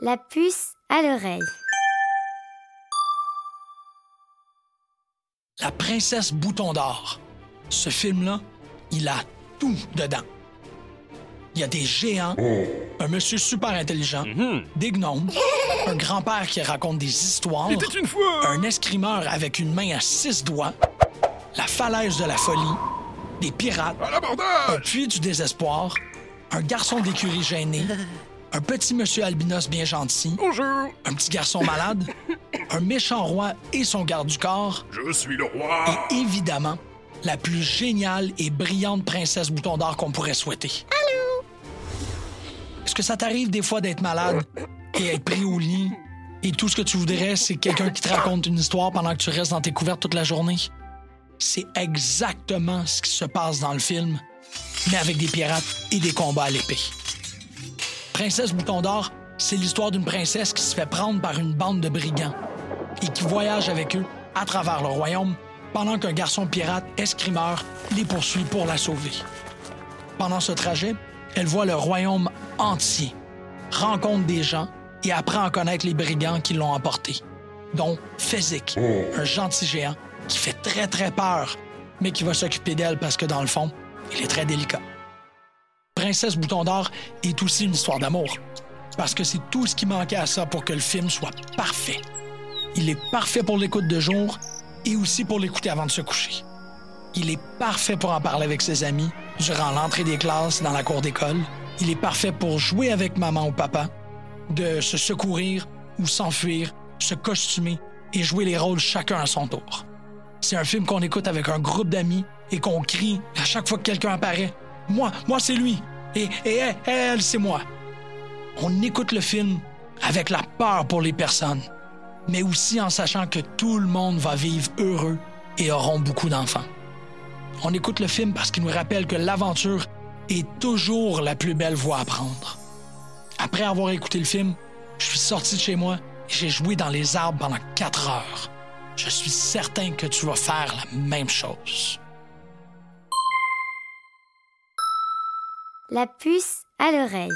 La puce à l'oreille. La princesse Bouton d'Or. Ce film-là, il a tout dedans. Il y a des géants, un monsieur super intelligent, des gnomes, un grand-père qui raconte des histoires, C'était une fois un escrimeur avec une main à six doigts, la falaise de la folie, des pirates, à un puits du désespoir, un garçon d'écurie gêné, un petit monsieur albinos bien gentil, Bonjour un petit garçon malade, un méchant roi et son garde du corps, Je suis le roi et évidemment, la plus géniale et brillante princesse bouton d'or qu'on pourrait souhaiter. Allô? Est-ce que ça t'arrive des fois d'être malade et être pris au lit? Et tout ce que tu voudrais, c'est quelqu'un qui te raconte une histoire pendant que tu restes dans tes couvertes toute la journée? C'est exactement ce qui se passe dans le film, mais avec des pirates et des combats à l'épée. Princesse Bouton d'Or, c'est l'histoire d'une princesse qui se fait prendre par une bande de brigands et qui voyage avec eux à travers le royaume pendant qu'un garçon pirate escrimeur les poursuit pour la sauver. Pendant ce trajet, elle voit le royaume entier, rencontre des gens et apprend à connaître les brigands qui l'ont emporté, dont Fezzik, un gentil géant qui fait très très peur, mais qui va s'occuper d'elle parce que dans le fond, il est très délicat. Princesse Bouton d'Or est aussi une histoire d'amour, parce que c'est tout ce qui manquait à ça pour que le film soit parfait. Il est parfait pour l'écoute de jour et aussi pour l'écouter avant de se coucher. Il est parfait pour en parler avec ses amis durant l'entrée des classes dans la cour d'école. Il est parfait pour jouer avec maman ou papa, de se secourir ou s'enfuir, se costumer et jouer les rôles chacun à son tour. C'est un film qu'on écoute avec un groupe d'amis et qu'on crie à chaque fois que quelqu'un apparaît. Moi, moi c'est lui. Et, c'est moi. On écoute le film avec la peur pour les personnes, mais aussi en sachant que tout le monde va vivre heureux et auront beaucoup d'enfants. On écoute le film parce qu'il nous rappelle que l'aventure est toujours la plus belle voie à prendre. Après avoir écouté le film, je suis sorti de chez moi et j'ai joué dans les arbres pendant quatre heures. Je suis certain que tu vas faire la même chose. La puce à l'oreille.